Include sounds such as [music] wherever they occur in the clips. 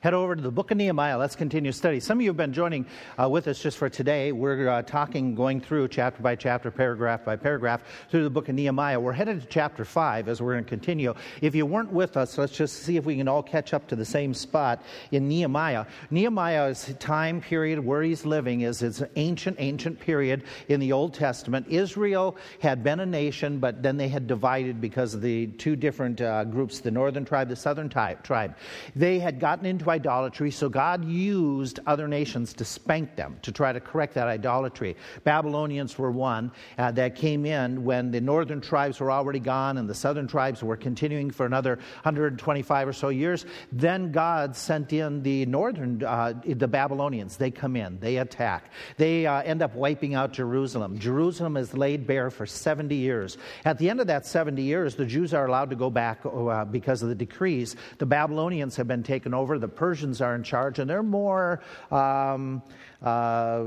head over to the book of Nehemiah. Let's continue study. Some of you have been joining uh, with us just for today. We're uh, talking, going through chapter by chapter, paragraph by paragraph through the book of Nehemiah. We're headed to chapter 5 as we're going to continue. If you weren't with us, let's just see if we can all catch up to the same spot in Nehemiah. Nehemiah's time period where he's living is it's an ancient, ancient period in the Old Testament. Israel had been a nation, but then they had divided because of the two different uh, groups the northern tribe, the southern tribe. They had gotten into idolatry, so God used other nations to spank them, to try to correct that idolatry. Babylonians were one uh, that came in when the northern tribes were already gone and the southern tribes were continuing for another 125 or so years. Then God sent in the northern, uh, the Babylonians. They come in, they attack. They uh, end up wiping out Jerusalem. Jerusalem is laid bare for 70 years. At the end of that 70 years, the Jews are allowed to go back uh, because of the decrees. The Babylonians have been taken over, the Persians are in charge, and they're more. Um, uh,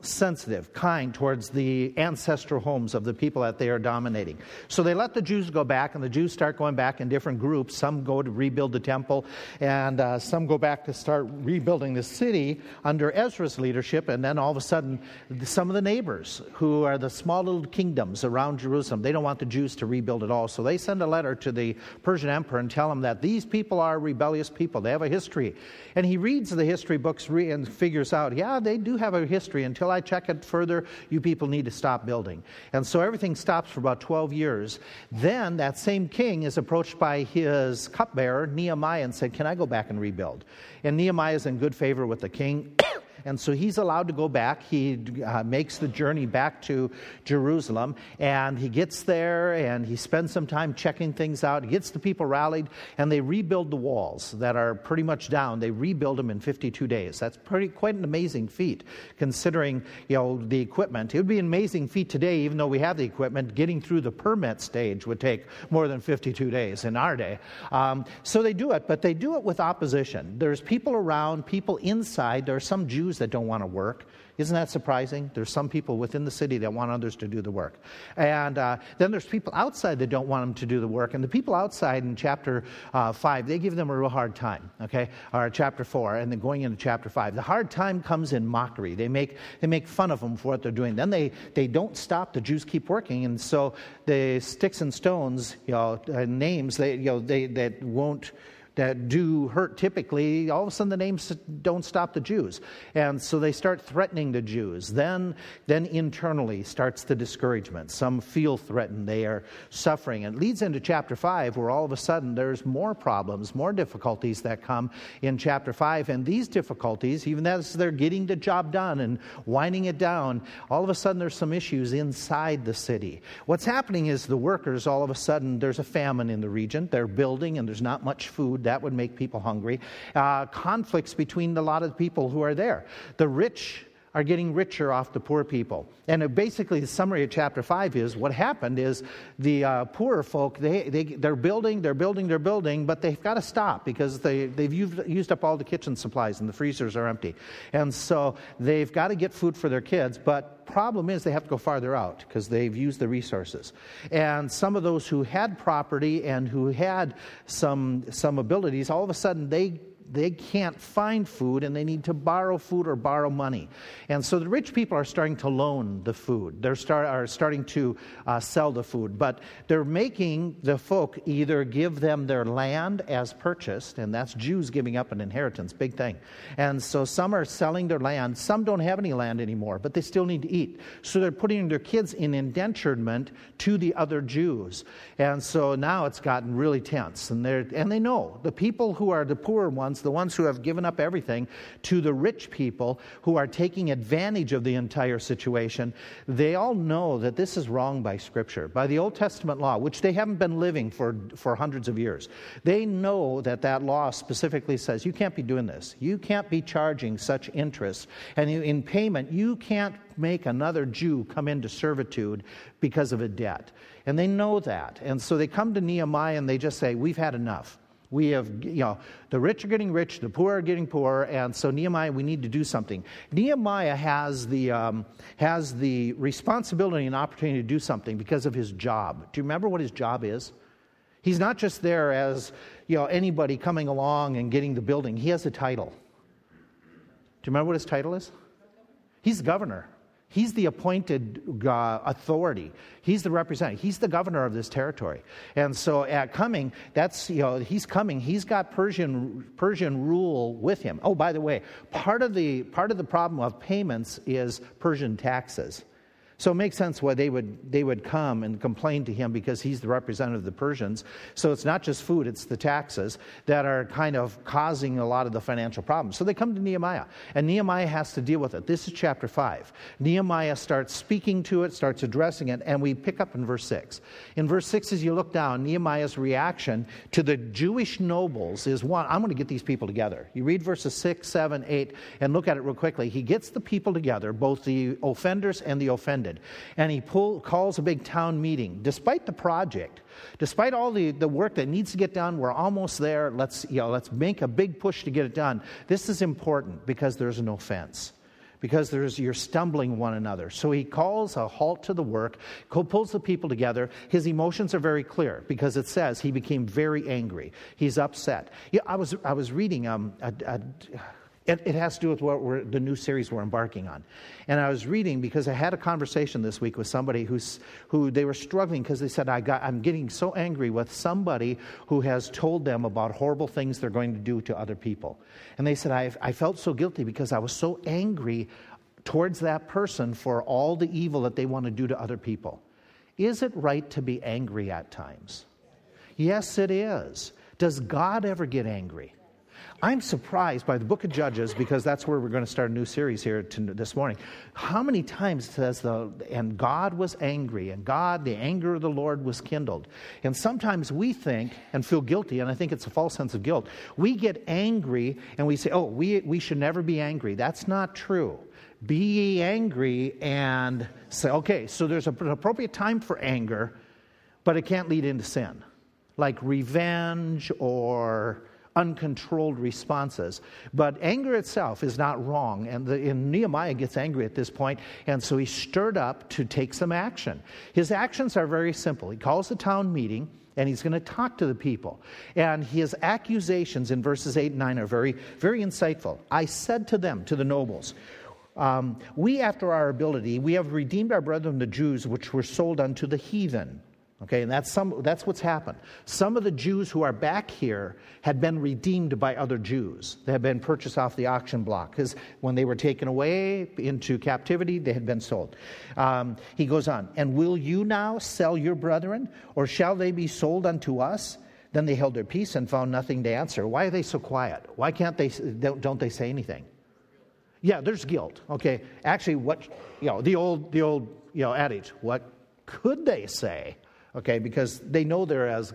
sensitive, kind towards the ancestral homes of the people that they are dominating. So they let the Jews go back, and the Jews start going back in different groups. Some go to rebuild the temple, and uh, some go back to start rebuilding the city under Ezra's leadership. And then all of a sudden, some of the neighbors, who are the small little kingdoms around Jerusalem, they don't want the Jews to rebuild at all. So they send a letter to the Persian emperor and tell him that these people are rebellious people. They have a history. And he reads the history books and figures out, yeah, they do have a history. Until I check it further, you people need to stop building. And so everything stops for about 12 years. Then that same king is approached by his cupbearer, Nehemiah, and said, Can I go back and rebuild? And Nehemiah is in good favor with the king. And so he's allowed to go back. He uh, makes the journey back to Jerusalem, and he gets there and he spends some time checking things out. He gets the people rallied, and they rebuild the walls that are pretty much down. They rebuild them in 52 days. That's pretty quite an amazing feat, considering you know the equipment. It would be an amazing feat today, even though we have the equipment. Getting through the permit stage would take more than 52 days in our day. Um, so they do it, but they do it with opposition. There's people around, people inside. There are some Jews Jews that don't want to work. Isn't that surprising? There's some people within the city that want others to do the work. And uh, then there's people outside that don't want them to do the work. And the people outside in chapter uh, 5, they give them a real hard time, okay? Or chapter 4, and then going into chapter 5. The hard time comes in mockery. They make, they make fun of them for what they're doing. Then they, they don't stop. The Jews keep working. And so the sticks and stones, you know, uh, names, they, you know, they, that won't that do hurt typically, all of a sudden the names don't stop the Jews. And so they start threatening the Jews. Then, then internally starts the discouragement. Some feel threatened, they are suffering. And it leads into chapter 5, where all of a sudden there's more problems, more difficulties that come in chapter 5. And these difficulties, even as they're getting the job done and winding it down, all of a sudden there's some issues inside the city. What's happening is the workers, all of a sudden, there's a famine in the region. They're building and there's not much food that would make people hungry. Uh, conflicts between a lot of people who are there. The rich are getting richer off the poor people. And basically, the summary of chapter 5 is what happened is the uh, poorer folk, they, they, they're building, they're building, they're building, but they've got to stop because they, they've used, used up all the kitchen supplies and the freezers are empty. And so they've got to get food for their kids, but problem is they have to go farther out because they've used the resources. And some of those who had property and who had some, some abilities, all of a sudden they they can't find food and they need to borrow food or borrow money. And so the rich people are starting to loan the food. They're start, are starting to uh, sell the food. But they're making the folk either give them their land as purchased, and that's Jews giving up an inheritance, big thing. And so some are selling their land. Some don't have any land anymore, but they still need to eat. So they're putting their kids in indenturement to the other Jews. And so now it's gotten really tense. And, and they know the people who are the poorer ones the ones who have given up everything, to the rich people who are taking advantage of the entire situation, they all know that this is wrong by Scripture, by the Old Testament law, which they haven't been living for, for hundreds of years. They know that that law specifically says you can't be doing this. You can't be charging such interest. And in payment, you can't make another Jew come into servitude because of a debt. And they know that. And so they come to Nehemiah and they just say, We've had enough. We have, you know, the rich are getting rich, the poor are getting poor, and so Nehemiah, we need to do something. Nehemiah has the, um, has the responsibility and opportunity to do something because of his job. Do you remember what his job is? He's not just there as you know, anybody coming along and getting the building. He has a title. Do you remember what his title is? He's the governor. He's the appointed uh, authority. He's the representative. He's the governor of this territory. And so at coming, that's, you know, he's coming. He's got Persian, Persian rule with him. Oh, by the way, part of the, part of the problem of payments is Persian taxes. So it makes sense why they would, they would come and complain to him because he's the representative of the Persians. So it's not just food, it's the taxes that are kind of causing a lot of the financial problems. So they come to Nehemiah, and Nehemiah has to deal with it. This is chapter 5. Nehemiah starts speaking to it, starts addressing it, and we pick up in verse 6. In verse 6, as you look down, Nehemiah's reaction to the Jewish nobles is one, I'm going to get these people together. You read verses 6, 7, 8, and look at it real quickly. He gets the people together, both the offenders and the offended and he pull, calls a big town meeting. Despite the project, despite all the, the work that needs to get done, we're almost there. Let's, you know, let's make a big push to get it done. This is important because there's an offense because there's, you're stumbling one another. So he calls a halt to the work, pulls the people together. His emotions are very clear because it says he became very angry. He's upset. Yeah, I was, I was reading um, a, a it, it, has to do with what the new series we're embarking on. And I was reading because I had a conversation this week with somebody who's, who they were struggling because they said, I got, I'm getting so angry with somebody who has told them about horrible things they're going to do to other people. And they said, I, I felt so guilty because I was so angry towards that person for all the evil that they want to do to other people. Is it right to be angry at times? Yes, it is. Does God ever get angry? I'm surprised by the book of Judges because that's where we're going to start a new series here to, this morning. How many times says the and God was angry and God the anger of the Lord was kindled. And sometimes we think and feel guilty and I think it's a false sense of guilt. We get angry and we say, "Oh, we we should never be angry." That's not true. Be angry and say, "Okay, so there's an appropriate time for anger, but it can't lead into sin." Like revenge or uncontrolled responses. But anger itself is not wrong. And, the, and, Nehemiah gets angry at this point, and so he's stirred up to take some action. His actions are very simple. He calls a town meeting. And he's going to talk to the people. And his accusations in verses 8 and 9 are very, very insightful. I said to them, to the nobles, um, We, after our ability, we have redeemed our brethren the Jews, which were sold unto the heathen. Okay, and that's, some, that's what's happened. Some of the Jews who are back here had been redeemed by other Jews. They had been purchased off the auction block because when they were taken away into captivity, they had been sold. Um, he goes on, And will you now sell your brethren, or shall they be sold unto us? Then they held their peace and found nothing to answer. Why are they so quiet? Why can't they, don't they say anything? Yeah, there's guilt. Okay, actually, what, you know, the old, the old, you know, adage, what could they say? Okay, because they know they're as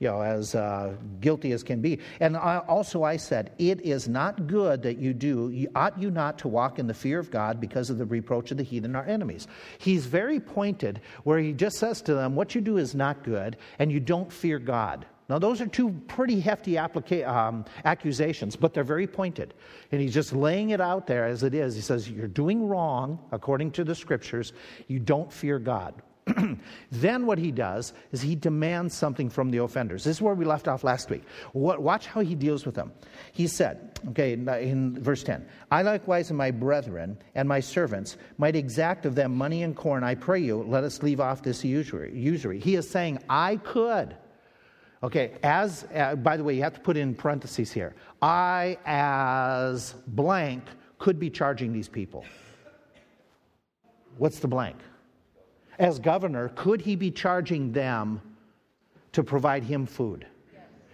you know, as uh, guilty as can be. And I, also, I said, it is not good that you do, ought you not to walk in the fear of God because of the reproach of the heathen, our enemies. He's very pointed where he just says to them, what you do is not good, and you don't fear God. Now, those are two pretty hefty applica- um, accusations, but they're very pointed. And he's just laying it out there as it is. He says, You're doing wrong according to the scriptures. You don't fear God. [clears throat] then what he does is he demands something from the offenders. This is where we left off last week. Watch how he deals with them. He said, okay, in verse 10, I likewise and my brethren and my servants might exact of them money and corn. I pray you, let us leave off this usury. He is saying, I could. Okay, as, uh, by the way, you have to put in parentheses here. I, as blank, could be charging these people. What's the blank? As governor, could he be charging them to provide him food?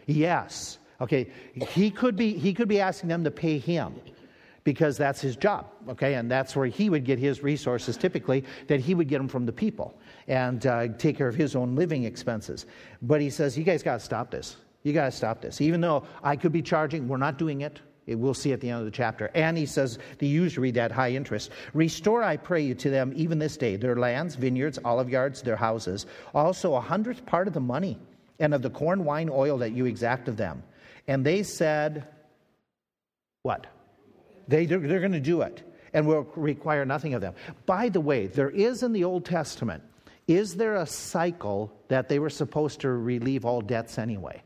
Yes. Okay. He could be he could be asking them to pay him because that's his job. Okay, and that's where he would get his resources typically that he would get them from the people and uh, take care of his own living expenses. But he says, you guys got to stop this. You got to stop this. Even though I could be charging, we're not doing it. We'll see at the end of the chapter. And he says the usury, that high interest. Restore, I pray you, to them even this day their lands, vineyards, olive yards, their houses, also a hundredth part of the money and of the corn, wine, oil that you exact of them. And they said, What? They, they're, they're going to do it and will require nothing of them. By the way, there is in the Old Testament is there a cycle that they were supposed to relieve all debts anyway?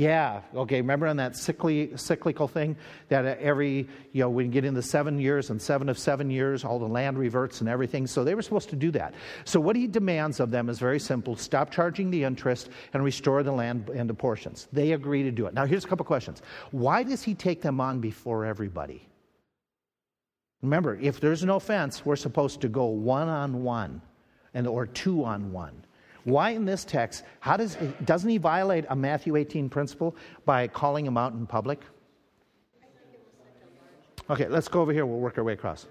Yeah, okay. Remember on that cycli- cyclical thing that uh, every, you know, when you get in the seven years and seven of seven years, all the land reverts and everything. So they were supposed to do that. So what he demands of them is very simple stop charging the interest and restore the land into portions. They agree to do it. Now, here's a couple questions. Why does he take them on before everybody? Remember, if there's no offense, we're supposed to go one on one and or two on one. Why in this text? How does doesn't he violate a Matthew 18 principle by calling him out in public? Okay, let's go over here. We'll work our way across.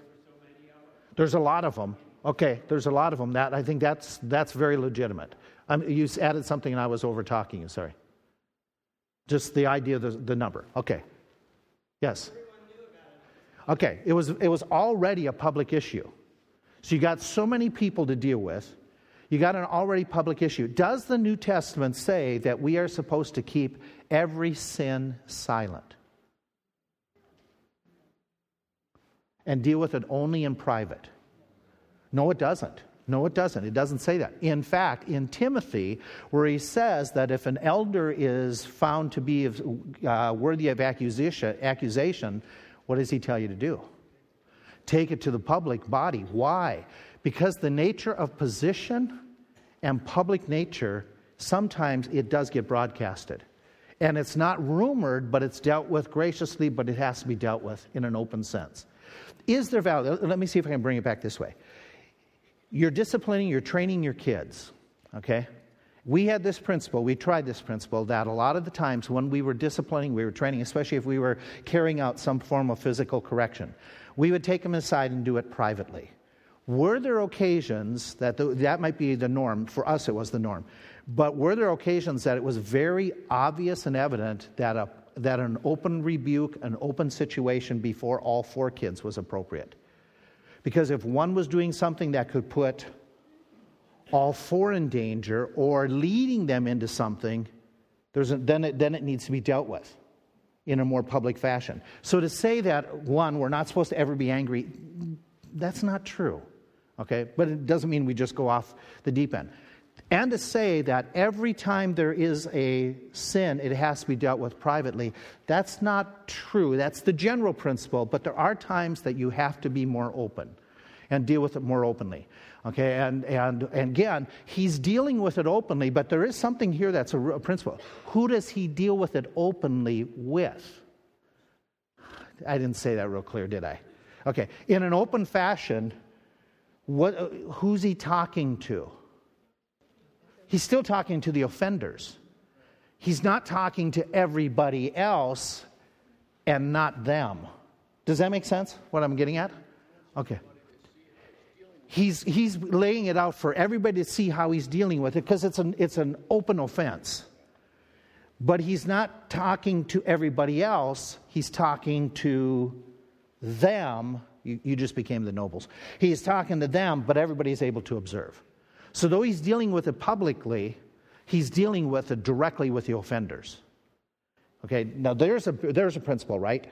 There's a lot of them. Okay, there's a lot of them. That I think that's that's very legitimate. Um, you added something, and I was over talking you. Sorry. Just the idea the, the number. Okay. Yes. Okay, it was it was already a public issue. So you got so many people to deal with. You got an already public issue. Does the New Testament say that we are supposed to keep every sin silent and deal with it only in private? No, it doesn't. No, it doesn't. It doesn't say that. In fact, in Timothy, where he says that if an elder is found to be uh, worthy of accusation, accusation, what does he tell you to do? Take it to the public body. Why? Because the nature of position and public nature, sometimes it does get broadcasted. And it's not rumored, but it's dealt with graciously, but it has to be dealt with in an open sense. Is there value? Let me see if I can bring it back this way. You're disciplining, you're training your kids, okay? We had this principle, we tried this principle that a lot of the times when we were disciplining, we were training, especially if we were carrying out some form of physical correction, we would take them aside and do it privately. Were there occasions that the, that might be the norm? For us, it was the norm. But were there occasions that it was very obvious and evident that, a, that an open rebuke, an open situation before all four kids was appropriate? Because if one was doing something that could put all four in danger or leading them into something, a, then, it, then it needs to be dealt with in a more public fashion. So to say that, one, we're not supposed to ever be angry, that's not true. Okay? But it doesn't mean we just go off the deep end. And to say that every time there is a sin, it has to be dealt with privately, that's not true. That's the general principle, but there are times that you have to be more open and deal with it more openly. Okay, and, and, and again, he's dealing with it openly, but there is something here that's a, a principle. Who does he deal with it openly with? I didn't say that real clear, did I? Okay, in an open fashion, what, uh, who's he talking to? He's still talking to the offenders. He's not talking to everybody else and not them. Does that make sense, what I'm getting at? Okay he's, he's laying it out for everybody to see how he's dealing with it because it's an, it's an open offense. But he's not talking to everybody else, he's talking to them. You, you just became the nobles. He's talking to them, but everybody's able to observe. So, though he's dealing with it publicly, he's dealing with it directly with the offenders. Okay, now there's a, there's a principle, right?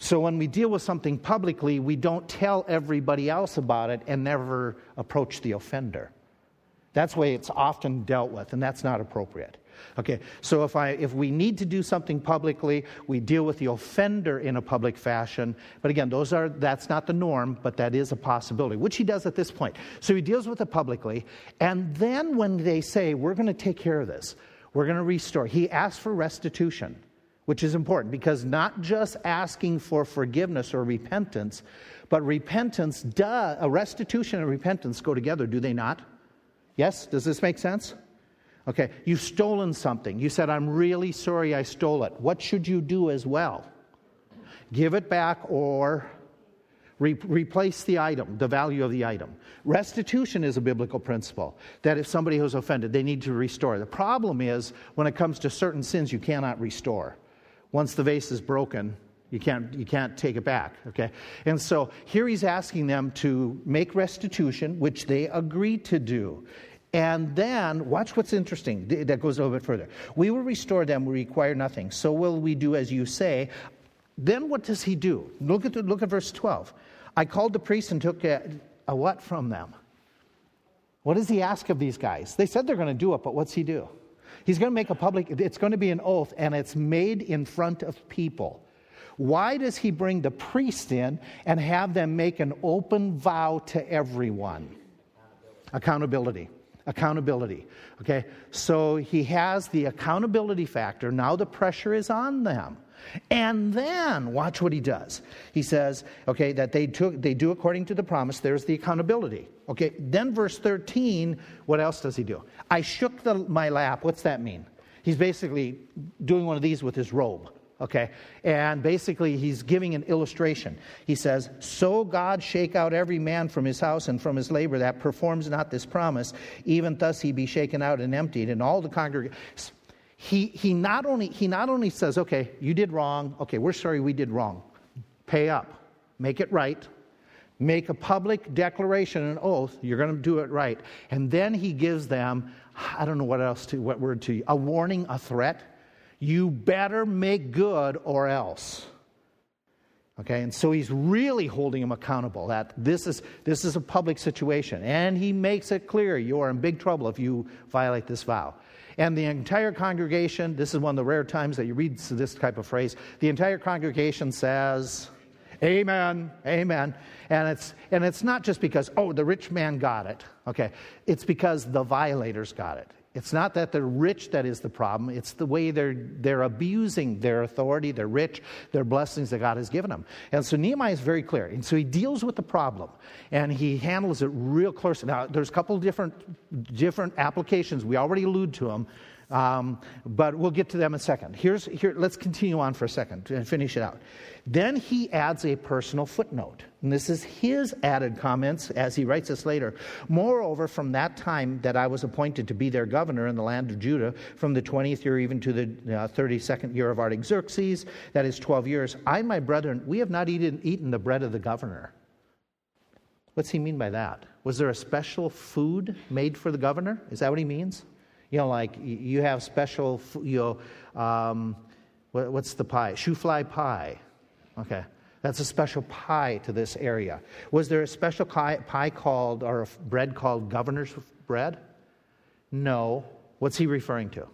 So when we deal with something publicly, we don't tell everybody else about it and never approach the offender. That's the way it's often dealt with, and that's not appropriate. Okay, so if, I, if we need to do something publicly, we deal with the offender in a public fashion. But again, those are, that's not the norm, but that is a possibility, which he does at this point. So he deals with it publicly, and then when they say, We're going to take care of this, we're going to restore, he asks for restitution which is important because not just asking for forgiveness or repentance, but repentance a restitution and repentance go together, do they not? Yes? Does this make sense? Okay, you've stolen something. You said, I'm really sorry I stole it. What should you do as well? Give it back or re- replace the item, the value of the item. Restitution is a biblical principle that if somebody who's offended, they need to restore. The problem is when it comes to certain sins, you cannot restore. Once the vase is broken, you can't, you can't take it back, okay? And so here he's asking them to make restitution, which they agree to do. And then, watch what's interesting. That goes a little bit further. We will restore them, we require nothing. So will we do as you say. Then what does he do? Look at, the, look at verse 12. I called the priests and took a, a what from them? What does he ask of these guys? They said they're going to do it, but what's he do? He's going to make a public, it's going to be an oath, and it's made in front of people. Why does he bring the priest in and have them make an open vow to everyone? Accountability. Accountability. Okay, so he has the accountability factor. Now the pressure is on them. And then watch what he does. He says, okay, that they took they do according to the promise. There's the accountability. Okay, then verse 13, what else does he do? I shook the, my lap. What's that mean? He's basically doing one of these with his robe. Okay, and basically he's giving an illustration. He says, So God shake out every man from his house and from his labor that performs not this promise, even thus he be shaken out and emptied, and all the congregation he, he, not only, he not only says, okay, you did wrong, okay, we're sorry we did wrong, pay up, make it right, make a public declaration, an oath, you're going to do it right. And then he gives them, I don't know what else to, what word to, you a warning, a threat. You better make good or else. Okay, and so he's really holding them accountable that this is, this is a public situation. And he makes it clear you are in big trouble if you violate this vow. And the entire congregation, this is one of the rare times that you read this type of phrase, the entire congregation says, Amen, amen. And it's, and it's not just because, oh, the rich man got it. Okay. It's because the violators got it. It's not that they're rich that is the problem. It's the way they're, they're abusing their authority, their rich, their blessings that God has given them. And so Nehemiah is very clear. And so he deals with the problem and he handles it real close. Now, there's a couple different, different applications. We already allude to them. Um, but we'll get to them in a second. Here's, here, let's continue on for a second and finish it out. Then he adds a personal footnote. And this is his added comments as he writes this later. Moreover, from that time that I was appointed to be their governor in the land of Judah, from the 20th year even to the uh, 32nd year of Artaxerxes, that is 12 years, I my brethren, we have not eaten, eaten the bread of the governor. What's he mean by that? Was there a special food made for the governor? Is that what he means? You know, like you have special, you know, um, what, what's the pie? Shoo-fly pie. Okay. That's a special pie to this area. Was there a special pie called, or a bread called governor's bread? No. What's he referring to?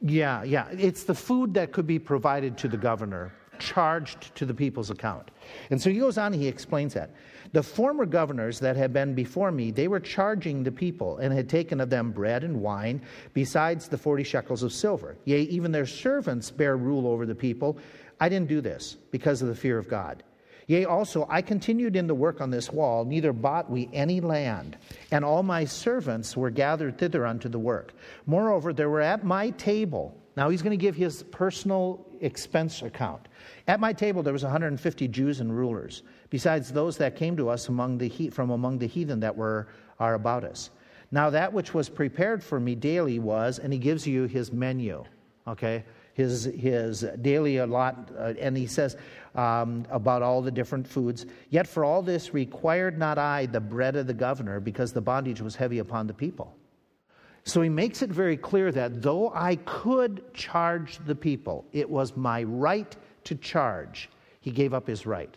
Yeah, yeah. It's the food that could be provided to the governor, charged to the people's account. And so he goes on, he explains that. The former governors that had been before me, they were charging the people and had taken of them bread and wine, besides the forty shekels of silver. Yea, even their servants bear rule over the people. I didn't do this because of the fear of God. Yea, also, I continued in the work on this wall, neither bought we any land, and all my servants were gathered thither unto the work. Moreover, there were at my table, now he's going to give his personal expense account. At my table, there was 150 Jews and rulers besides those that came to us among the he- from among the heathen that were are about us. Now that which was prepared for me daily was, and he gives you his menu, okay, his his daily allot, uh, and he says um, about all the different foods. Yet for all this required not I the bread of the governor, because the bondage was heavy upon the people. So he makes it very clear that though I could charge the people, it was my right to charge. He gave up his right.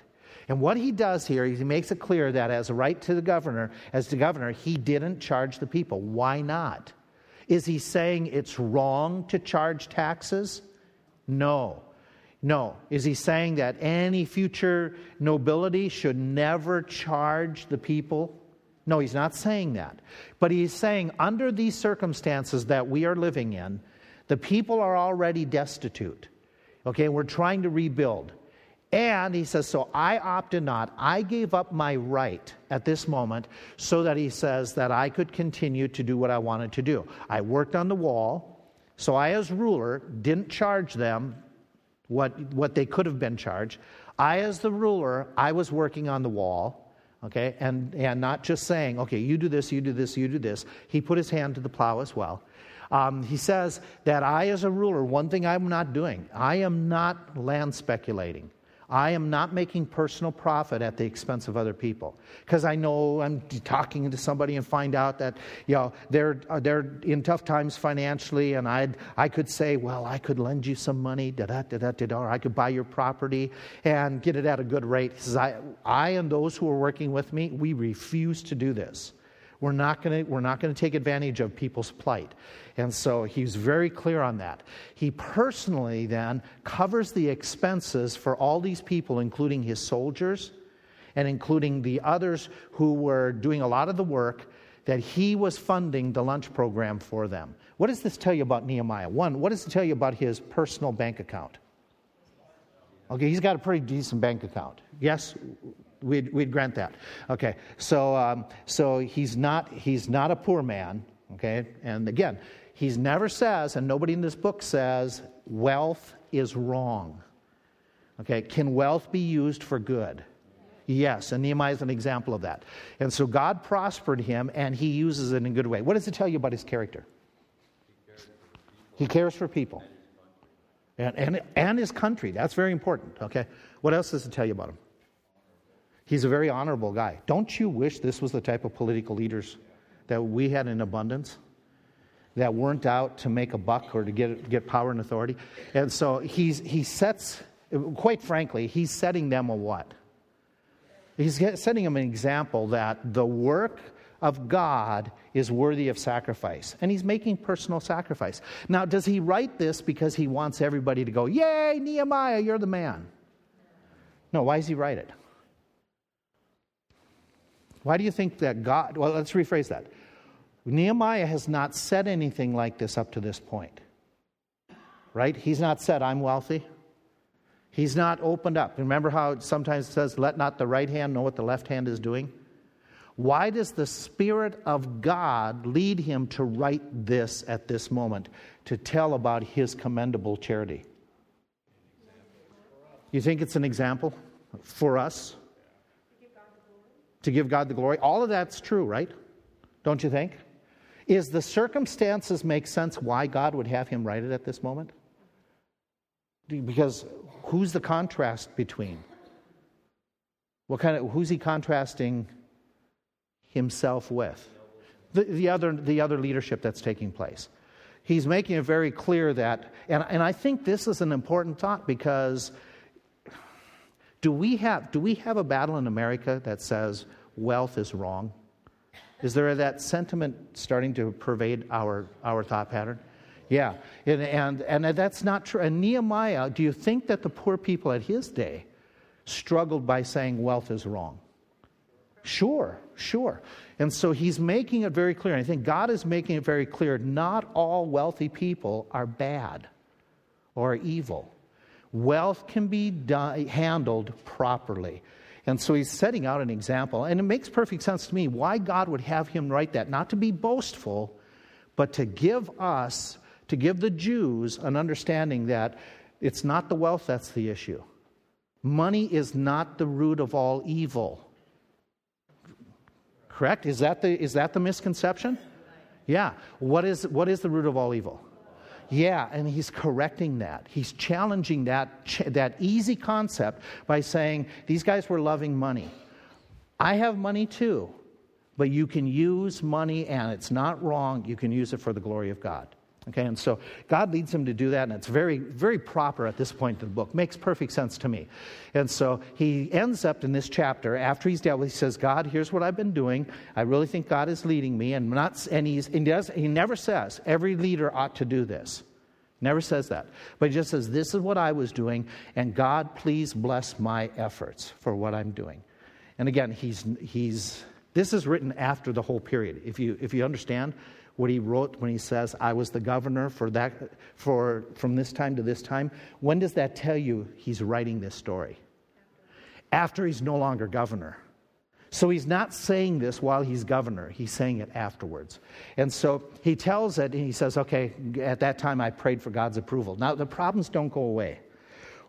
And what he does here, he makes it clear that as a right to the governor, as the governor, he didn't charge the people. Why not? Is he saying it's wrong to charge taxes? No. No. Is he saying that any future nobility should never charge the people? No, he's not saying that. But he's saying under these circumstances that we are living in, the people are already destitute. Okay, we're trying to rebuild. And he says, So I opted not. I gave up my right at this moment so that he says that I could continue to do what I wanted to do. I worked on the wall. So I, as ruler, didn't charge them what, what they could have been charged. I, as the ruler, I was working on the wall, okay, and, and not just saying, okay, you do this, you do this, you do this. He put his hand to the plow as well. Um, he says that I, as a ruler, one thing I'm not doing, I am not land speculating. I am not making personal profit at the expense of other people because I know I'm talking to somebody and find out that you know they're uh, they're in tough times financially, and I I could say, well, I could lend you some money, da da da da da, or I could buy your property and get it at a good rate. I I and those who are working with me, we refuse to do this. We're not going to we're not going to take advantage of people's plight. And so he's very clear on that. He personally then covers the expenses for all these people, including his soldiers and including the others who were doing a lot of the work that he was funding the lunch program for them. What does this tell you about Nehemiah? One, what does it tell you about his personal bank account? Okay, he's got a pretty decent bank account. Yes, we'd, we'd grant that. Okay, so, um, so he's, not, he's not a poor man. Okay, and again, he never says, and nobody in this book says, wealth is wrong. Okay, can wealth be used for good? Yes, and Nehemiah is an example of that. And so God prospered him, and he uses it in a good way. What does it tell you about his character? He cares for people. And, and, and his country. That's very important, okay? What else does it tell you about him? He's a very honorable guy. Don't you wish this was the type of political leaders that we had in abundance? That weren't out to make a buck or to get, get power and authority. And so he's, he sets, quite frankly, he's setting them a what? He's setting them an example that the work of God is worthy of sacrifice. And he's making personal sacrifice. Now, does he write this because he wants everybody to go, Yay, Nehemiah, you're the man? No, why does he write it? Why do you think that God, well, let's rephrase that. Nehemiah has not said anything like this up to this point. Right? He's not said, I'm wealthy. He's not opened up. Remember how it sometimes says, let not the right hand know what the left hand is doing? Why does the Spirit of God lead him to write this at this moment, to tell about his commendable charity? You think it's an example for us? To give God the glory? All of that's true, right? Don't you think? Is the circumstances make sense why God would have him write it at this moment? Because who's the contrast between? What kind of who's he contrasting himself with? The, the other the other leadership that's taking place. He's making it very clear that, and, and I think this is an important thought because do we have do we have a battle in America that says wealth is wrong? Is there that sentiment starting to pervade our, our thought pattern? Yeah, and, and, and that's not true. And Nehemiah, do you think that the poor people at his day struggled by saying wealth is wrong? Sure, sure. And so he's making it very clear. And I think God is making it very clear not all wealthy people are bad or evil. Wealth can be handled properly. And so he's setting out an example. And it makes perfect sense to me why God would have him write that. Not to be boastful, but to give us, to give the Jews an understanding that it's not the wealth that's the issue. Money is not the root of all evil. Correct? Is that the, is that the misconception? Yeah. What is, what is the root of all evil? Yeah, and he's correcting that. He's challenging that, that easy concept by saying, These guys were loving money. I have money too, but you can use money, and it's not wrong. You can use it for the glory of God. Okay, and so God leads him to do that, and it's very, very proper at this point in the book. Makes perfect sense to me. And so he ends up in this chapter after he's dealt with. He says, "God, here's what I've been doing. I really think God is leading me, and not." And he's he does. He never says every leader ought to do this. Never says that, but he just says, "This is what I was doing, and God, please bless my efforts for what I'm doing." And again, he's he's. This is written after the whole period. If you if you understand what he wrote when he says, I was the governor for that, for, from this time to this time. When does that tell you he's writing this story? After he's no longer governor. So he's not saying this while he's governor, he's saying it afterwards. And so he tells it and he says, Okay, at that time I prayed for God's approval. Now the problems don't go away.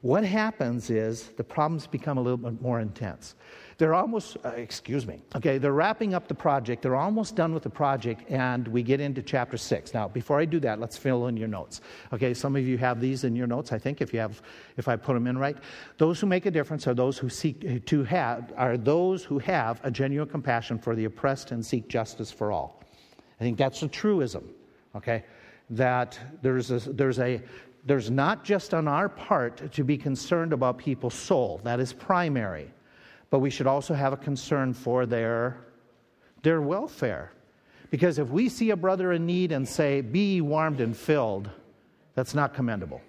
What happens is the problems become a little bit more intense. They're almost, uh, excuse me, okay, they're wrapping up the project. They're almost done with the project, and we get into chapter six. Now, before I do that, let's fill in your notes. Okay, some of you have these in your notes, I think, if you have, if I put them in right. Those who make a difference are those who seek to have, are those who have a genuine compassion for the oppressed and seek justice for all. I think that's a truism, okay? That there's a, there's a, there's not just on our part to be concerned about people's soul, that is primary but we should also have a concern for their, their welfare. Because if we see a brother in need and say, Be warmed and filled, that's not commendable.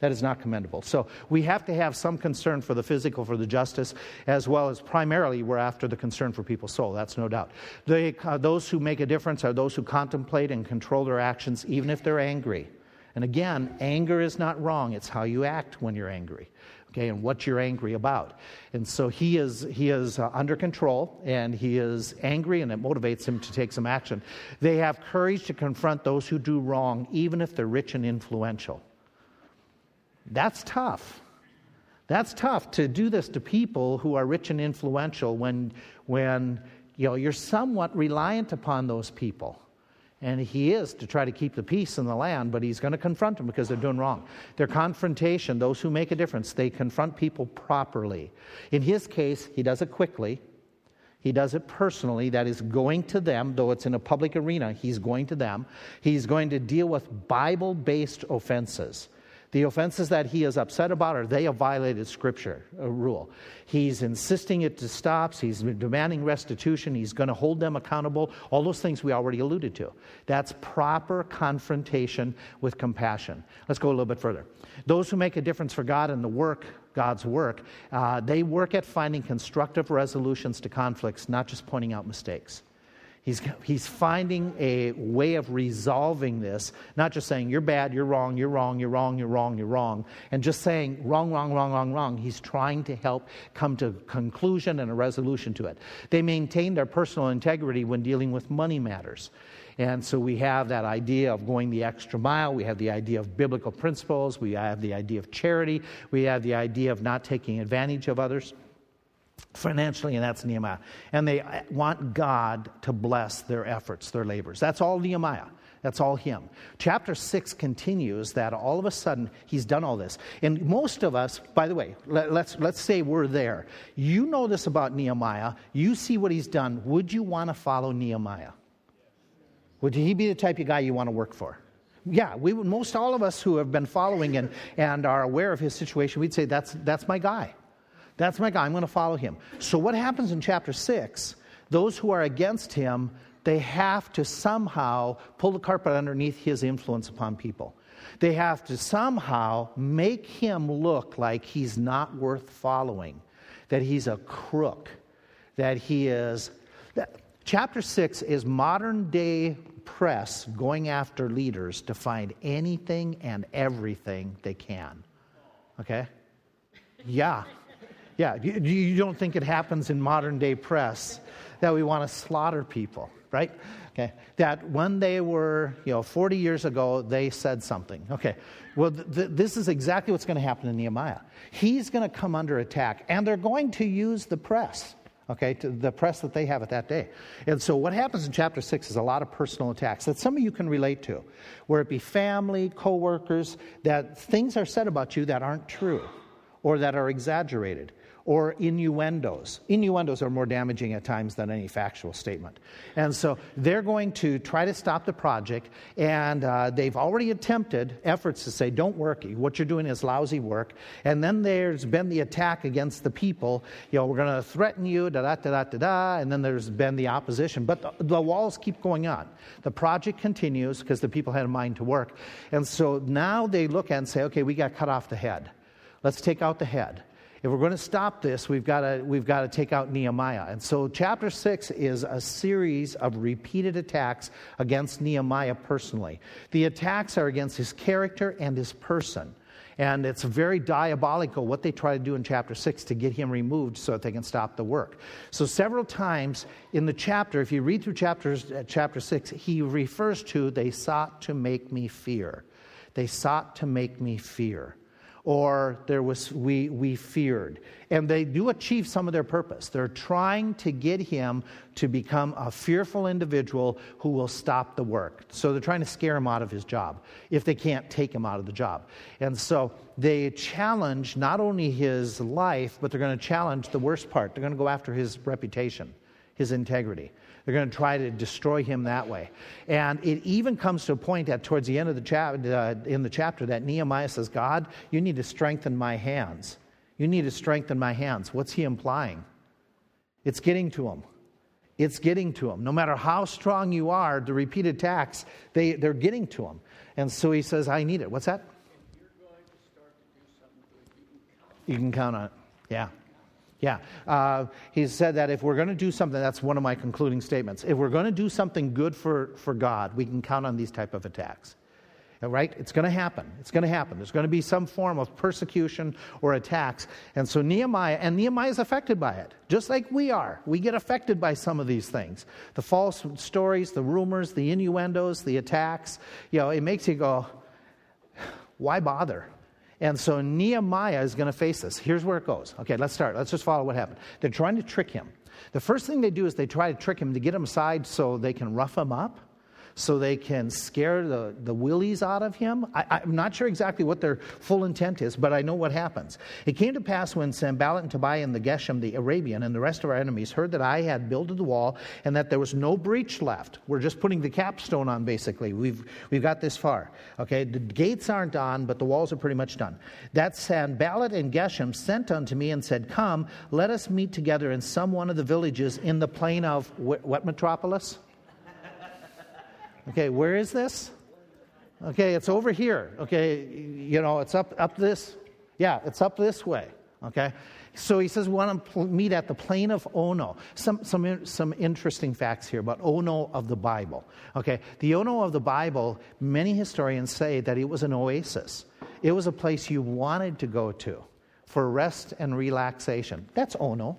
That is not commendable. So we have to have some concern for the physical, for the justice, as well as primarily we're after the concern for people's soul. That's no doubt. They, uh, those who make a difference are those who contemplate and control their actions, even if they're angry. And again, anger is not wrong, it's how you act when you're angry okay, and what you're angry about. And so he is, he is uh, under control and he is angry and it motivates him to take some action. They have courage to confront those who do wrong, even if they're rich and influential. That's tough. That's tough to do this to people who are rich and influential when, when you know, you're somewhat reliant upon those people. And he is to try to keep the peace in the land, but he's going to confront them because they're doing wrong. Their confrontation, those who make a difference, they confront people properly. In his case, he does it quickly. He does it personally, that is, going to them, though it's in a public arena, he's going to them. He's going to deal with Bible based offenses. The offenses that he is upset about are they have violated Scripture, a rule. He's insisting it to stops. He's demanding restitution. He's going to hold them accountable. All those things we already alluded to. That's proper confrontation with compassion. Let's go a little bit further. Those who make a difference for God in the work, God's work, uh, they work at finding constructive resolutions to conflicts, not just pointing out mistakes. He's, he's finding a way of resolving this, not just saying, you're bad, you're wrong, you're wrong, you're wrong, you're wrong, you're wrong, and just saying, wrong, wrong, wrong, wrong, wrong. He's trying to help come to conclusion and a resolution to it. They maintain their personal integrity when dealing with money matters. And so we have that idea of going the extra mile. We have the idea of biblical principles. We have the idea of charity. We have the idea of not taking advantage of others financially, and that's Nehemiah. And they want God to bless their efforts, their labors. That's all Nehemiah. That's all him. Chapter 6 continues that all of a sudden he's done all this. And most of us, by the way, let, us let's, let's say we're there. You know this about Nehemiah. You see what he's done. Would you want to follow Nehemiah? Would he be the type of guy you want to work for? Yeah, we would, most all of us who have been following and, and are aware of his situation, we'd say, that's, that's my guy. That's my guy. I'm going to follow him. So, what happens in chapter 6? Those who are against him, they have to somehow pull the carpet underneath his influence upon people. They have to somehow make him look like he's not worth following, that he's a crook, that he is. That, chapter 6 is modern day press going after leaders to find anything and everything they can. Okay? Yeah. Yeah, you, you don't think it happens in modern day press that we want to slaughter people, right? Okay, that when they were, you know, 40 years ago, they said something. Okay, well, th- th- this is exactly what's going to happen in Nehemiah. He's going to come under attack, and they're going to use the press okay, the press that they have at that day. And so what happens in chapter 6 is a lot of personal attacks that some of you can relate to, where it be family, coworkers, that things are said about you that aren't true or that are exaggerated or innuendos. Innuendos are more damaging at times than any factual statement. And so they're going to try to stop the project, and uh, they've already attempted efforts to say, don't work, what you're doing is lousy work. And then there's been the attack against the people, you know, we're going to threaten you, da da da da da da, and then there's been the opposition. But the, the walls keep going on. The project continues because the people had a mind to work. And so now they look and say, okay, we got cut off the head. Let's take out the head if we're going to stop this, we've got to, we've got to take out Nehemiah. And so, chapter 6 is a series of repeated attacks against Nehemiah personally. The attacks are against his character and his person. And it's very diabolical what they try to do in chapter 6 to get him removed so that they can stop the work. So, several times in the chapter, if you read through chapters, uh, chapter 6, he refers to, they sought to make me fear. They sought to make me fear. Or there was we, we feared. And they do achieve some of their purpose. They're trying to get him to become a fearful individual who will stop the work. So they're trying to scare him out of his job if they can't take him out of the job. And so they challenge not only his life but they're going to challenge the worst part. They're going to go after his reputation his integrity they're going to try to destroy him that way. And it even comes to a point that towards the end of the chapter, uh, in the chapter, that Nehemiah says, God, you need to strengthen my hands. You need to strengthen my hands. What's he implying? It's getting to him. It's getting to him. No matter how strong you are, the repeated attacks, they, they're getting to him. And so he says, I need it. What's that? You can count on it. Yeah. Yeah. Uh, he said that if we're going to do something, that's one of my concluding statements. If we're going to do something good for, for God, we can count on these type of attacks. Right? It's going to happen. It's going to happen. There's going to be some form of persecution or attacks. And so Nehemiah, and Nehemiah is affected by it, just like we are. We get affected by some of these things. The false stories, the rumors, the innuendos, the attacks. You know, it makes you go, why bother? And so Nehemiah is going to face this. Here's where it goes. Okay, let's start. Let's just follow what happened. They're trying to trick him. The first thing they do is they try to trick him to get him aside so they can rough him up so they can scare the, the willies out of him. I, am not sure exactly what their full intent is, but I know what happens. It came to pass when Sanballat and Tobiah and the Geshem, the Arabian, and the rest of our enemies heard that I had builded the wall and that there was no breach left. We're just putting the capstone on, basically. We've, we've got this far. Okay, the gates aren't on, but the walls are pretty much done. That Sanballat and Geshem sent unto me and said, Come, let us meet together in some one of the villages in the plain of what metropolis? Okay, where is this? Okay, it's over here. Okay, you know, it's up up this. Yeah, it's up this way. Okay. So he says we want to meet at the plain of Ono. Some, some, some interesting facts here about Ono of the Bible. Okay, the Ono of the Bible, many historians say that it was an oasis. It was a place you wanted to go to for rest and relaxation. That's Ono.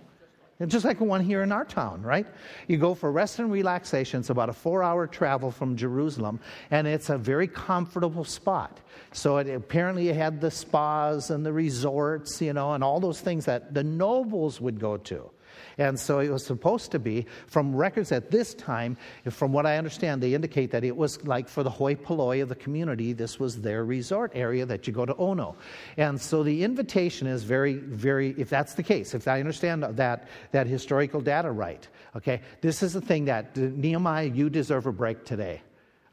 Just like the one here in our town, right? You go for rest and relaxation. It's about a four hour travel from Jerusalem, and it's a very comfortable spot. So it, apparently, it had the spas and the resorts, you know, and all those things that the nobles would go to. And so it was supposed to be, from records at this time, from what I understand, they indicate that it was like for the hoi polloi of the community, this was their resort area that you go to Ono. And so the invitation is very, very, if that's the case, if I understand that, that historical data right, okay, this is the thing that Nehemiah, you deserve a break today.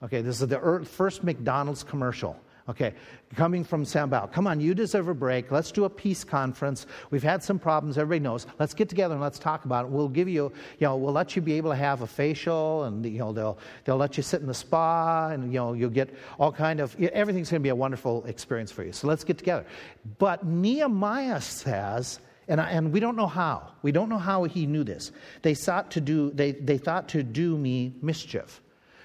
Okay, this is the first McDonald's commercial. Okay, coming from Sambal. Come on, you deserve a break. Let's do a peace conference. We've had some problems, everybody knows. Let's get together and let's talk about it. We'll give you, you know, we'll let you be able to have a facial and, you know, they'll, they'll let you sit in the spa and, you know, you'll get all kind of, everything's going to be a wonderful experience for you. So let's get together. But Nehemiah says, and, I, and we don't know how. We don't know how he knew this. They sought to do, they, they thought to do me mischief.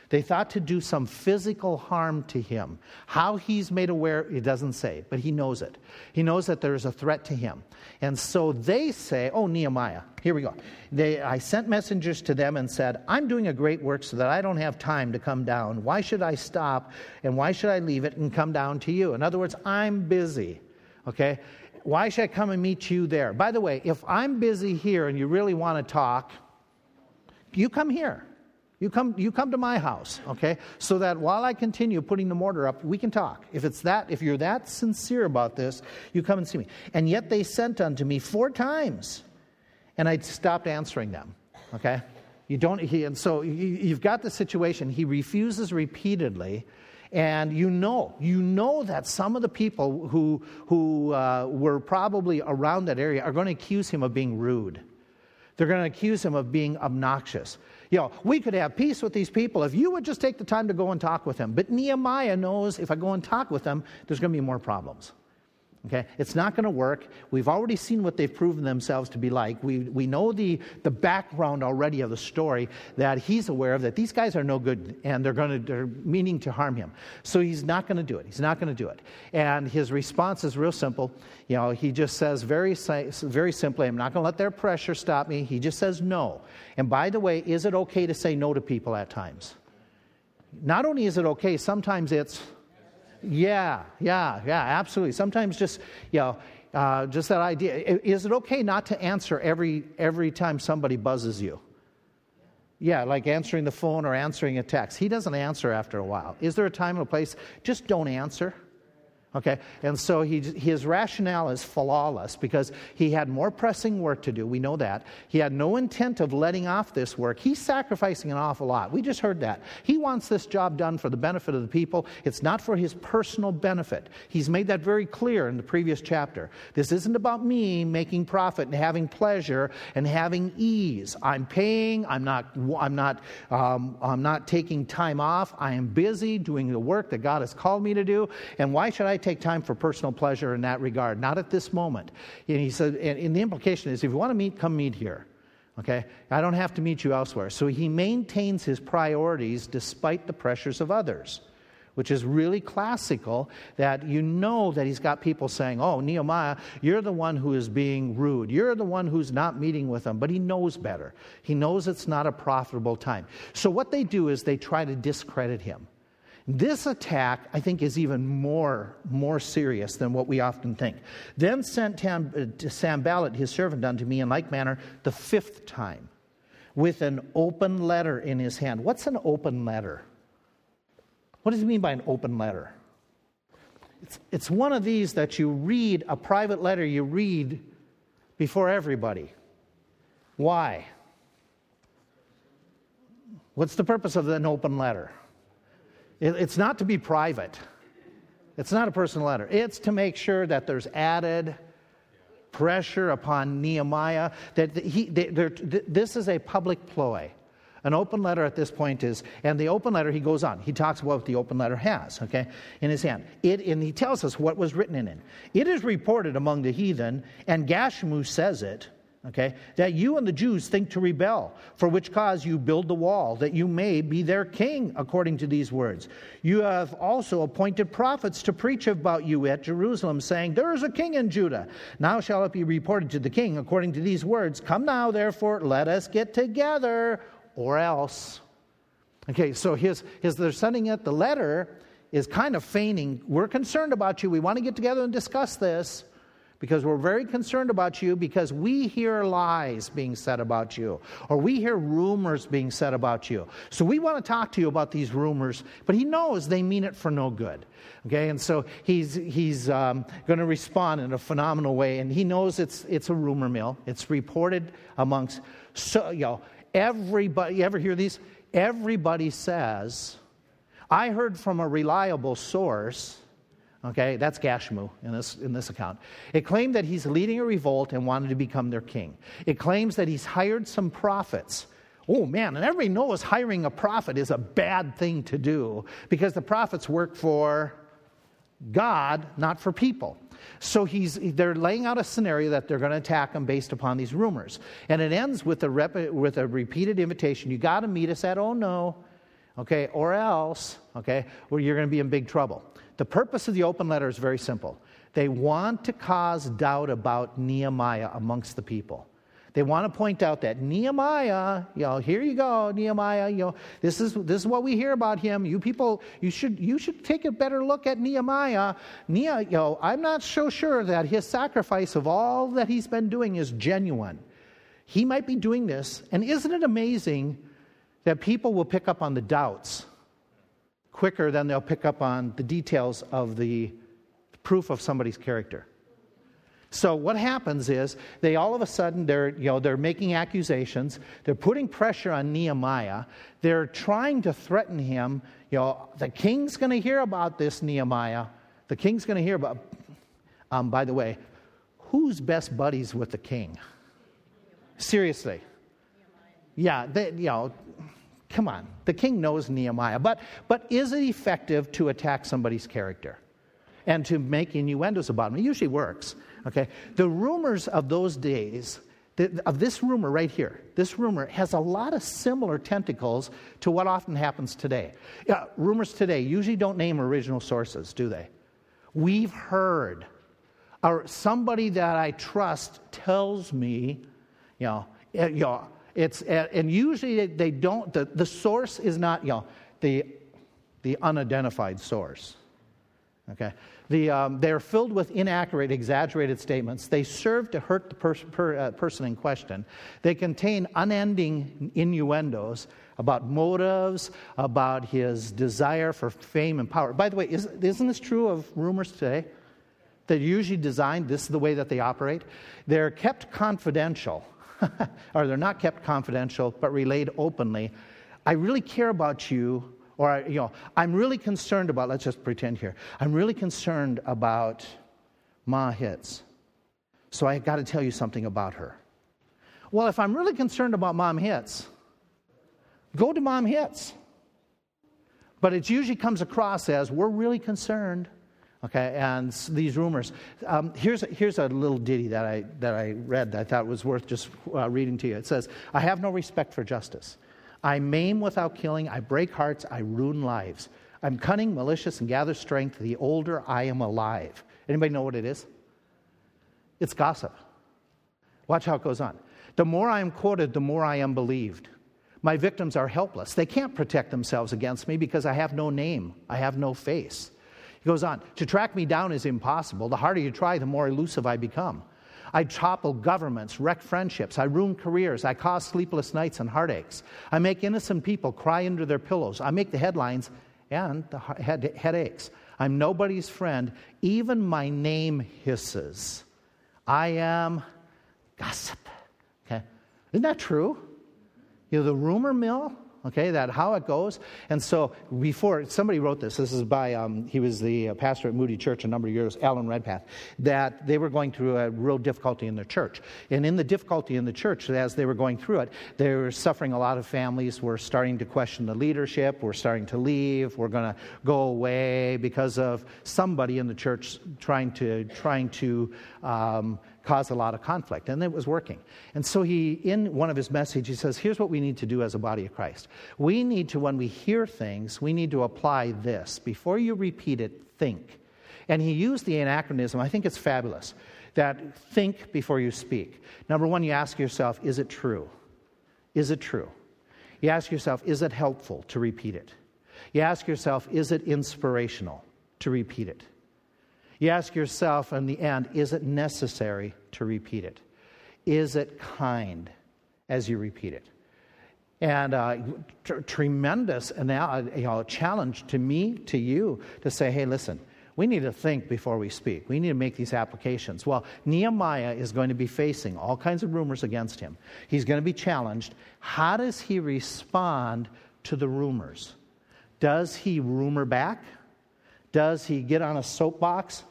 They thought to do some physical harm to him. How he's made aware, it doesn't say, but he knows it. He knows that there is a threat to him. And so they say, Oh, Nehemiah, here we go. They, I sent messengers to them and said, I'm doing a great work so that I don't have time to come down. Why should I stop and why should I leave it and come down to you? In other words, I'm busy. Okay? Why should I come and meet you there? By the way, if I'm busy here and you really want to talk, you come here. You come, you come to my house, okay? So that while I continue putting the mortar up, we can talk. If it's that, if you're that sincere about this, you come and see me. And yet they sent unto me four times, and I stopped answering them, okay? You don't, he, and so you, have got the situation. He refuses repeatedly, and you know, you know that some of the people who, who uh, were probably around that area are going to accuse him of being rude. They're going to accuse him of being obnoxious. You know, we could have peace with these people if you would just take the time to go and talk with them. But Nehemiah knows if I go and talk with them, there's going to be more problems. Okay? It's not going to work. We've already seen what they've proven themselves to be like. We, we know the, the background already of the story that he's aware of that these guys are no good and they're to they're meaning to harm him. So he's not going to do it. He's not going to do it. And his response is real simple. You know, he just says very, very simply, I'm not going to let their pressure stop me. He just says no. And by the way, is it okay to say no to people at times? Not only is it okay, sometimes it's Yeah, yeah, yeah, absolutely. Sometimes just, you know, uh, just that idea. Is it okay not to answer every, every time somebody buzzes you? Yeah, like answering the phone or answering a text. He doesn't answer after a while. Is there a time and a place? Just don't answer. Okay? And so he, his rationale is flawless because he had more pressing work to do. We know that. He had no intent of letting off this work. He's sacrificing an awful lot. We just heard that. He wants this job done for the benefit of the people. It's not for his personal benefit. He's made that very clear in the previous chapter. This isn't about me making profit and having pleasure and having ease. I'm paying. I'm not, I'm not, um, I'm not taking time off. I am busy doing the work that God has called me to do. And why should I take time for personal pleasure in that regard, not at this moment. And he said, and, and the implication is if you want to meet, come meet here. Okay? I don't have to meet you elsewhere. So he maintains his priorities despite the pressures of others, which is really classical that you know that he's got people saying, Oh, Nehemiah, you're the one who is being rude. You're the one who's not meeting with them. But he knows better. He knows it's not a profitable time. So what they do is they try to discredit him. This attack, I think, is even more, more serious than what we often think. Then sent Tam, uh, his servant, unto me in like manner the fifth time, with an open letter in his hand. What's an open letter? What does he mean by an open letter? It's, it's one of these that you read, a private letter you read before everybody. Why? What's the purpose of an open letter? It's not to be private. It's not a personal letter. It's to make sure that there's added pressure upon Nehemiah that he, they, this is a public ploy. An open letter at this point is, and the open letter, he goes on. He talks about what the open letter has, okay, in his hand. It, and he tells us what was written in it. It is reported among the heathen, and Gashmu says it, okay, that you and the Jews think to rebel, for which cause you build the wall, that you may be their king, according to these words. You have also appointed prophets to preach about you at Jerusalem, saying, There is a king in Judah. Now shall it be reported to the king, according to these words Come now, therefore, let us get together, or else. Okay, so his, his, they're sending it, the letter is kind of feigning, We're concerned about you. We want to get together and discuss this because we're very concerned about you because we hear lies being said about you or we hear rumors being said about you. So we want to talk to you about these rumors, but he knows they mean it for no good. Okay, and so he's, he's um, going to respond in a phenomenal way, and he knows it's, it's a rumor mill. It's reported amongst, so, you know, everybody, you ever hear these? Everybody says, I heard from a reliable source Okay, that's Gashmu in this, in this account. It claimed that he's leading a revolt and wanted to become their king. It claims that he's hired some prophets. Oh man, and everybody knows hiring a prophet is a bad thing to do because the prophets work for God, not for people. So he's, they're laying out a scenario that they're going to attack him based upon these rumors. And it ends with a, rep, with a repeated invitation you got to meet us at, oh no, okay, or else, okay, or you're going to be in big trouble. The purpose of the open letter is very simple. They want to cause doubt about Nehemiah amongst the people. They want to point out that Nehemiah, you know, here you go, Nehemiah, you know, this is this is what we hear about him. You people, you should you should take a better look at Nehemiah. Nehemiah, you know, I'm not so sure that his sacrifice of all that he's been doing is genuine. He might be doing this, and isn't it amazing that people will pick up on the doubts quicker than they'll pick up on the details of the proof of somebody's character. So what happens is they all of a sudden they're you know they're making accusations, they're putting pressure on Nehemiah, they're trying to threaten him. You know the king's going to hear about this Nehemiah. The king's going to hear about. Um, by the way, who's best buddies with the king? Seriously, yeah, they, you know Come on, the king knows Nehemiah. But, but is it effective to attack somebody's character and to make innuendos about him? It usually works. Okay? The rumors of those days, of this rumor right here, this rumor has a lot of similar tentacles to what often happens today. Rumors today usually don't name original sources, do they? We've heard, or somebody that I trust tells me, you know, eh, you know it's, and usually they don't, the, the source is not, you know, the, the unidentified source. Okay? The, um, they are filled with inaccurate, exaggerated statements. They serve to hurt the pers- per, uh, person in question. They contain unending innuendos about motives, about his desire for fame and power. By the way, is, isn't this true of rumors today? They're usually designed, this is the way that they operate. They're kept confidential, [laughs] or they're not kept confidential, but relayed openly. I really care about you or, you know, I'm really concerned about, let's just pretend here, I'm really concerned about Ma Hits. So I got to tell you something about her. Well, if I'm really concerned about Mom Hits, go to Mom Hits. But it usually comes across as we're really concerned. Okay, and these rumors. Um, here's, here's a little ditty that I, that I read that I thought was worth just uh, reading to you. It says, I have no respect for justice. I maim without killing. I break hearts. I ruin lives. I'm cunning, malicious, and gather strength the older I am alive. Anybody know what it is? It's gossip. Watch how it goes on. The more I am quoted, the more I am believed. My victims are helpless. They can't protect themselves against me because I have no name, I have no face. He goes on To track me down is impossible. The harder you try, the more elusive I become. I topple governments, wreck friendships. I ruin careers. I cause sleepless nights and heartaches. I make innocent people cry under their pillows. I make the headlines and the head, headaches. I'm nobody's friend. Even my name hisses. I am gossip. Okay? Isn't that true? You know, the rumor mill okay, that how it goes. And so before, somebody wrote this, this is by, um, he was the uh, pastor at Moody Church a number of years, Alan Redpath, that they were going through a real difficulty in their church. And in the difficulty in the church, as they were going through it, they were suffering a lot of families were starting to question the leadership, were starting to leave, we're going to go away because of somebody in the church trying to, trying to, um, caused a lot of conflict, and it was working. And so he, in one of his messages, he says, Here's what we need to do as a body of Christ. We need to, when we hear things, we need to apply this. Before you repeat it, think. And he used the anachronism, I think it's fabulous, that think before you speak. Number one, you ask yourself, Is it true? Is it true? You ask yourself, Is it helpful to repeat it? You ask yourself, Is it inspirational to repeat it? You ask yourself in the end, is it necessary to repeat it? Is it kind as you repeat it? And uh, t- tremendous you know, challenge to me, to you, to say, hey, listen, we need to think before we speak. We need to make these applications. Well, Nehemiah is going to be facing all kinds of rumors against him. He's going to be challenged. How does he respond to the rumors? Does he rumor back? Does he get on a soapbox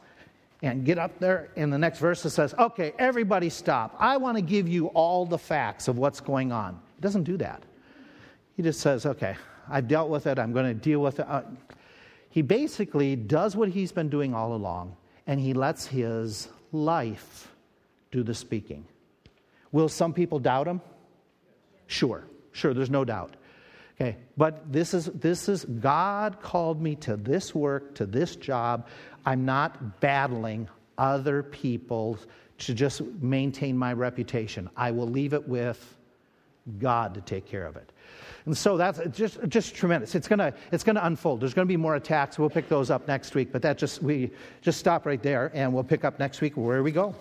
and get up there in the next verse it says, Okay, everybody stop. I want to give you all the facts of what's going on. He doesn't do that. He just says, Okay, I've dealt with it. I'm going to deal with it. Uh, he basically does what he's been doing all along, and he lets his life do the speaking. Will some people doubt him? Sure, sure, there's no doubt. Okay, but this is this is God called me to this work, to this job. I'm not battling other people to just maintain my reputation. I will leave it with God to take care of it. And so that's just just tremendous. It's gonna it's gonna unfold. There's gonna be more attacks. We'll pick those up next week. But that just we just stop right there, and we'll pick up next week where we go.